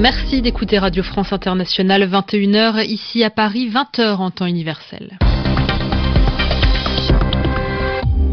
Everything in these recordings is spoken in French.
Merci d'écouter Radio France Internationale 21h ici à Paris 20h en temps universel.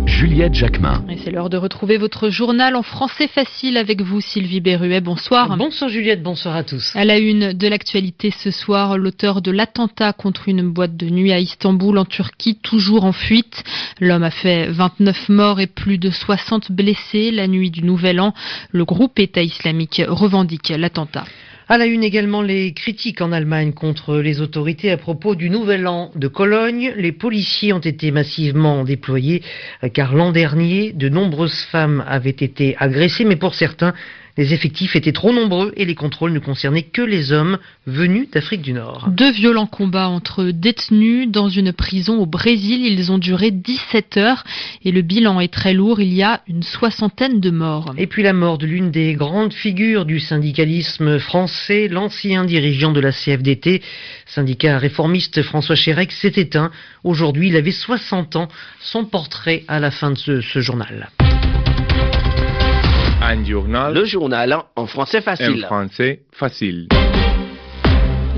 Juliette Jacquemin. Et c'est l'heure de retrouver votre journal en français facile avec vous, Sylvie Berruet. Bonsoir. Bonsoir Juliette, bonsoir à tous. À la une de l'actualité ce soir, l'auteur de l'attentat contre une boîte de nuit à Istanbul en Turquie, toujours en fuite. L'homme a fait 29 morts et plus de 60 blessés la nuit du Nouvel An. Le groupe État islamique revendique l'attentat. À la une également les critiques en Allemagne contre les autorités à propos du nouvel an de Cologne. Les policiers ont été massivement déployés euh, car l'an dernier, de nombreuses femmes avaient été agressées, mais pour certains, les effectifs étaient trop nombreux et les contrôles ne concernaient que les hommes venus d'Afrique du Nord. Deux violents combats entre détenus dans une prison au Brésil. Ils ont duré 17 heures et le bilan est très lourd. Il y a une soixantaine de morts. Et puis la mort de l'une des grandes figures du syndicalisme français, l'ancien dirigeant de la CFDT, syndicat réformiste François Chérec, s'est éteint. Aujourd'hui, il avait 60 ans. Son portrait à la fin de ce, ce journal. Le journal en français facile. En français facile.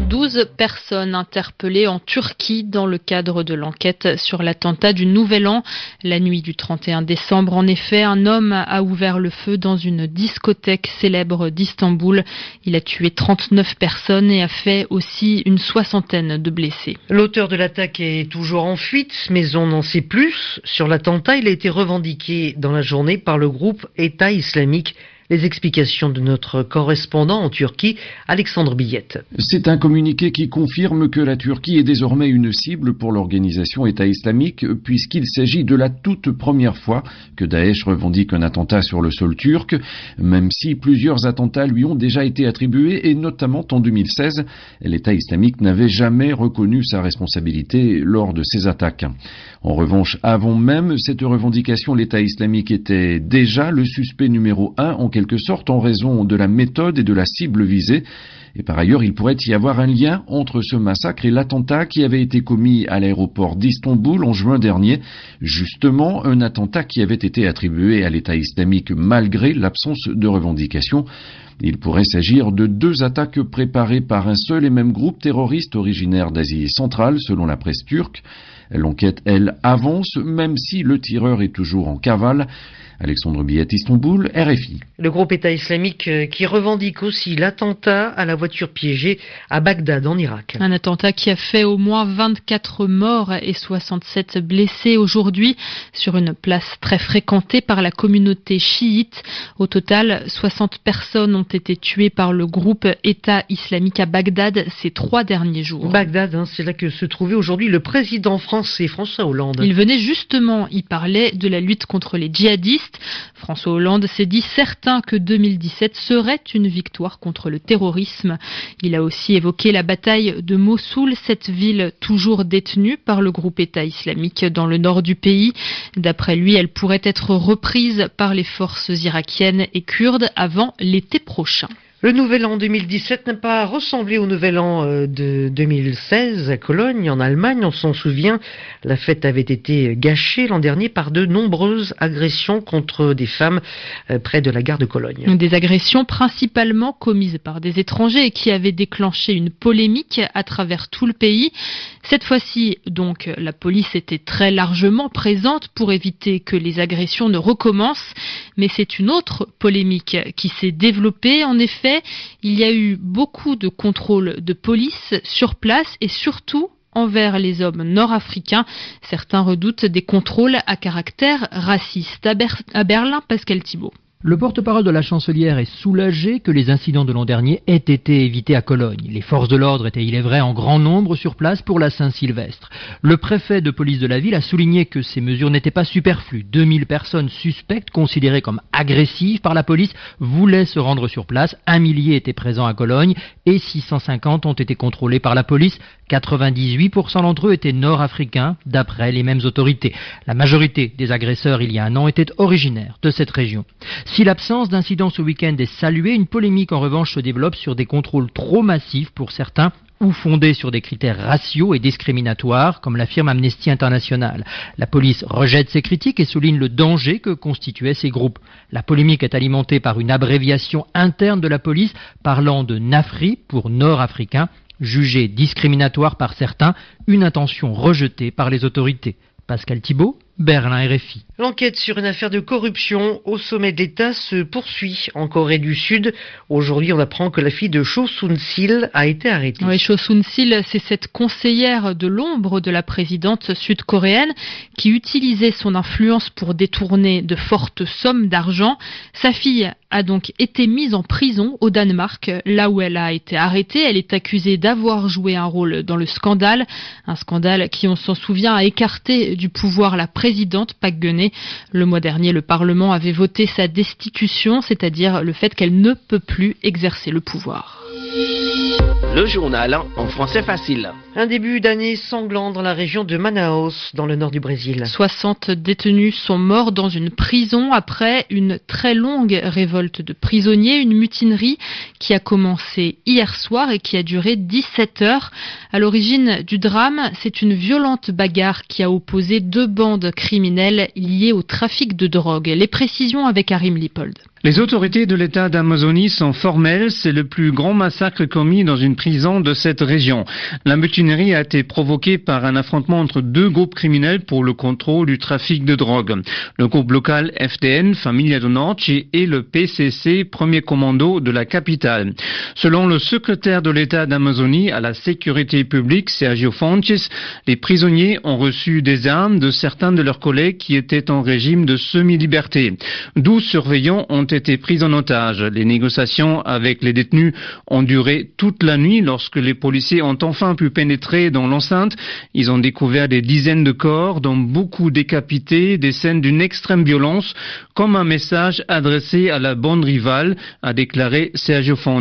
12 personnes interpellées en Turquie dans le cadre de l'enquête sur l'attentat du Nouvel An. La nuit du 31 décembre, en effet, un homme a ouvert le feu dans une discothèque célèbre d'Istanbul. Il a tué 39 personnes et a fait aussi une soixantaine de blessés. L'auteur de l'attaque est toujours en fuite, mais on n'en sait plus. Sur l'attentat, il a été revendiqué dans la journée par le groupe État islamique les explications de notre correspondant en Turquie, Alexandre Billette. C'est un communiqué qui confirme que la Turquie est désormais une cible pour l'organisation État islamique, puisqu'il s'agit de la toute première fois que Daesh revendique un attentat sur le sol turc, même si plusieurs attentats lui ont déjà été attribués, et notamment en 2016, l'État islamique n'avait jamais reconnu sa responsabilité lors de ces attaques. En revanche, avant même cette revendication, l'État islamique était déjà le suspect numéro un en quelque sorte en raison de la méthode et de la cible visée. Et par ailleurs, il pourrait y avoir un lien entre ce massacre et l'attentat qui avait été commis à l'aéroport d'Istanbul en juin dernier, justement un attentat qui avait été attribué à l'État islamique malgré l'absence de revendication. Il pourrait s'agir de deux attaques préparées par un seul et même groupe terroriste originaire d'Asie centrale, selon la presse turque. L'enquête, elle, avance, même si le tireur est toujours en cavale. Alexandre Billet, Istanbul, RFI. Le groupe État islamique euh, qui revendique aussi l'attentat à la voiture piégée à Bagdad en Irak. Un attentat qui a fait au moins 24 morts et 67 blessés aujourd'hui sur une place très fréquentée par la communauté chiite. Au total, 60 personnes ont été tuées par le groupe État islamique à Bagdad ces trois derniers jours. Bagdad, hein, c'est là que se trouvait aujourd'hui le président français François Hollande. Il venait justement y parler de la lutte contre les djihadistes François Hollande s'est dit certain que 2017 serait une victoire contre le terrorisme. Il a aussi évoqué la bataille de Mossoul, cette ville toujours détenue par le groupe État islamique dans le nord du pays. D'après lui, elle pourrait être reprise par les forces irakiennes et kurdes avant l'été prochain. Le nouvel an 2017 n'a pas ressemblé au nouvel an euh, de 2016 à Cologne, en Allemagne. On s'en souvient, la fête avait été gâchée l'an dernier par de nombreuses agressions contre des femmes euh, près de la gare de Cologne. Des agressions principalement commises par des étrangers et qui avaient déclenché une polémique à travers tout le pays. Cette fois-ci, donc, la police était très largement présente pour éviter que les agressions ne recommencent. Mais c'est une autre polémique qui s'est développée. En effet, il y a eu beaucoup de contrôles de police sur place et surtout envers les hommes nord-africains. Certains redoutent des contrôles à caractère raciste. À, Berlin, Pascal Thibault. Le porte-parole de la chancelière est soulagé que les incidents de l'an dernier aient été évités à Cologne. Les forces de l'ordre étaient, il est vrai, en grand nombre sur place pour la Saint-Sylvestre. Le préfet de police de la ville a souligné que ces mesures n'étaient pas superflues. 2000 personnes suspectes, considérées comme agressives par la police, voulaient se rendre sur place. Un millier étaient présents à Cologne et 650 ont été contrôlés par la police. 98% d'entre eux étaient nord-africains, d'après les mêmes autorités. La majorité des agresseurs il y a un an étaient originaires de cette région. Si l'absence d'incidents ce week-end est saluée, une polémique en revanche se développe sur des contrôles trop massifs pour certains ou fondés sur des critères raciaux et discriminatoires, comme l'affirme Amnesty International. La police rejette ces critiques et souligne le danger que constituaient ces groupes. La polémique est alimentée par une abréviation interne de la police parlant de NAFRI pour Nord-Africain, jugée discriminatoire par certains, une intention rejetée par les autorités. Pascal Thibault, Berlin RFI. L'enquête sur une affaire de corruption au sommet de l'État se poursuit en Corée du Sud. Aujourd'hui, on apprend que la fille de Cho Soon-sil a été arrêtée. Oui, Cho Soon-sil, c'est cette conseillère de l'ombre de la présidente sud-coréenne qui utilisait son influence pour détourner de fortes sommes d'argent. Sa fille a donc été mise en prison au Danemark, là où elle a été arrêtée. Elle est accusée d'avoir joué un rôle dans le scandale, un scandale qui, on s'en souvient, a écarté du pouvoir la présidente présidente Park Le mois dernier, le Parlement avait voté sa destitution, c'est-à-dire le fait qu'elle ne peut plus exercer le pouvoir. Le journal en français facile. Un début d'année sanglant dans la région de Manaus, dans le nord du Brésil. 60 détenus sont morts dans une prison après une très longue révolte de prisonniers, une mutinerie qui a commencé hier soir et qui a duré 17 heures. À l'origine du drame, c'est une violente bagarre qui a opposé deux bandes criminelles liées au trafic de drogue. Les précisions avec Arim Lipold. Les autorités de l'État d'Amazonie sont formelles. C'est le plus grand massacre commis dans une prison de cette région. La mutinerie a été provoquée par un affrontement entre deux groupes criminels pour le contrôle du trafic de drogue. Le groupe local FDN, Familia do Norte, et le PCC, premier commando de la capitale. Selon le secrétaire de l'État d'Amazonie à la sécurité publique, Sergio Fontes, les prisonniers ont reçu des armes de certains de leurs collègues qui étaient en régime de semi-liberté. Douze surveillants ont été pris en otage. Les négociations avec les détenus ont duré toute la nuit lorsque les policiers ont enfin pu pénétrer dans l'enceinte. Ils ont découvert des dizaines de corps, dont beaucoup décapités, des scènes d'une extrême violence, comme un message adressé à la bande rivale, a déclaré Sergio Fontes.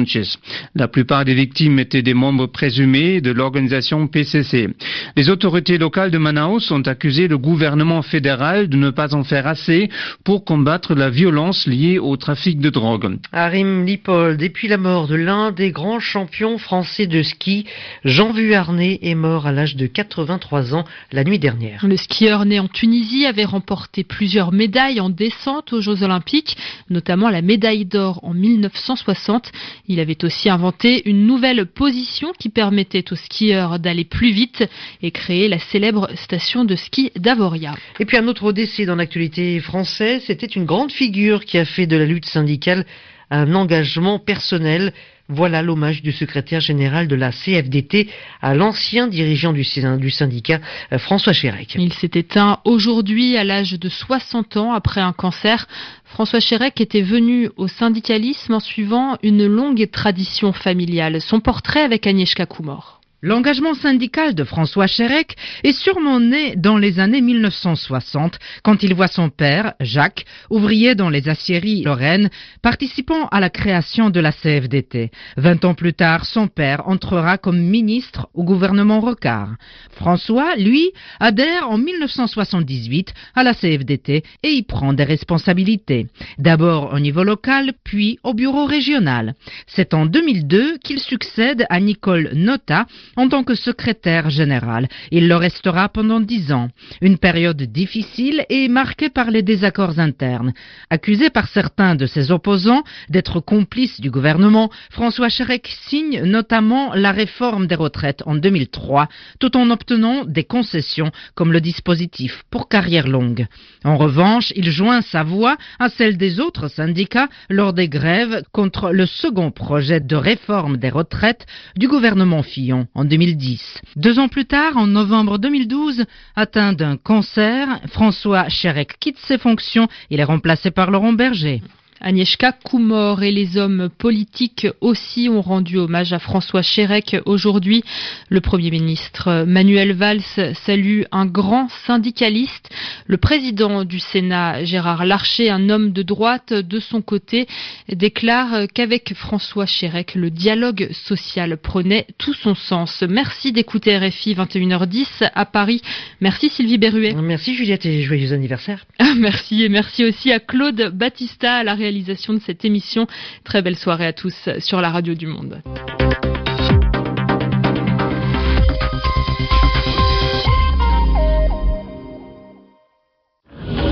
La plupart des victimes étaient des membres présumés de l'organisation PCC. Les autorités locales de Manaus ont accusé le gouvernement fédéral de ne pas en faire assez pour combattre la violence liée au trafic de drogue. Arim Lipol, depuis la mort de l'un des grands champions français de ski, Jean Vuarnet est mort à l'âge de 83 ans la nuit dernière. Le skieur né en Tunisie avait remporté plusieurs médailles en descente aux Jeux Olympiques, notamment la médaille d'or en 1960. Il avait aussi inventé une nouvelle position qui permettait aux skieurs d'aller plus vite et créer la célèbre station de ski d'Avoria. Et puis un autre décès dans l'actualité française, c'était une grande figure qui a fait de la lutte syndicale un engagement personnel. Voilà l'hommage du secrétaire général de la CFDT à l'ancien dirigeant du, syndicat, euh, François Chérec. Il s'est éteint aujourd'hui à l'âge de 60 ans après un cancer. François Chérec était venu au syndicalisme en suivant une longue tradition familiale. Son portrait avec Agnieszka Kumor. L'engagement syndical de François Chérec est sûrement né dans les années 1960, quand il voit son père, Jacques, ouvrier dans les aciéries lorraines, participant à la création de la CFDT. Vingt ans plus tard, son père entrera comme ministre au gouvernement Rocard. François, lui, adhère en 1978 à la CFDT et y prend des responsabilités. D'abord au niveau local, puis au bureau régional. C'est en 2002 qu'il succède à Nicole Nota, en tant que secrétaire général. Il le restera pendant dix ans. Une période difficile et marquée par les désaccords internes. Accusé par certains de ses opposants d'être complice du gouvernement, François Chérec signe notamment la réforme des retraites en 2003, tout en obtenant des concessions comme le dispositif pour carrière longue. En revanche, il joint sa voix à celle des autres syndicats lors des grèves contre le second projet de réforme des retraites du gouvernement Fillon en 2010. Deux ans plus tard, en novembre 2012, atteint d'un cancer, François Chérec quitte ses fonctions. Il est remplacé par Laurent Berger. Agnieszka Kumor et les hommes politiques aussi ont rendu hommage à François Chérec aujourd'hui. Le Premier ministre Manuel Valls salue un grand syndicaliste. Le président du Sénat, Gérard Larcher, un homme de droite, de son côté, déclare qu'avec François Chérec, le dialogue social prenait tout son sens. Merci d'écouter RFI 21h10 à Paris. Merci Sylvie Berruet. Merci Juliette et joyeux anniversaire. merci et merci aussi à Claude Battista à la de cette émission. Très belle soirée à tous sur la radio du monde.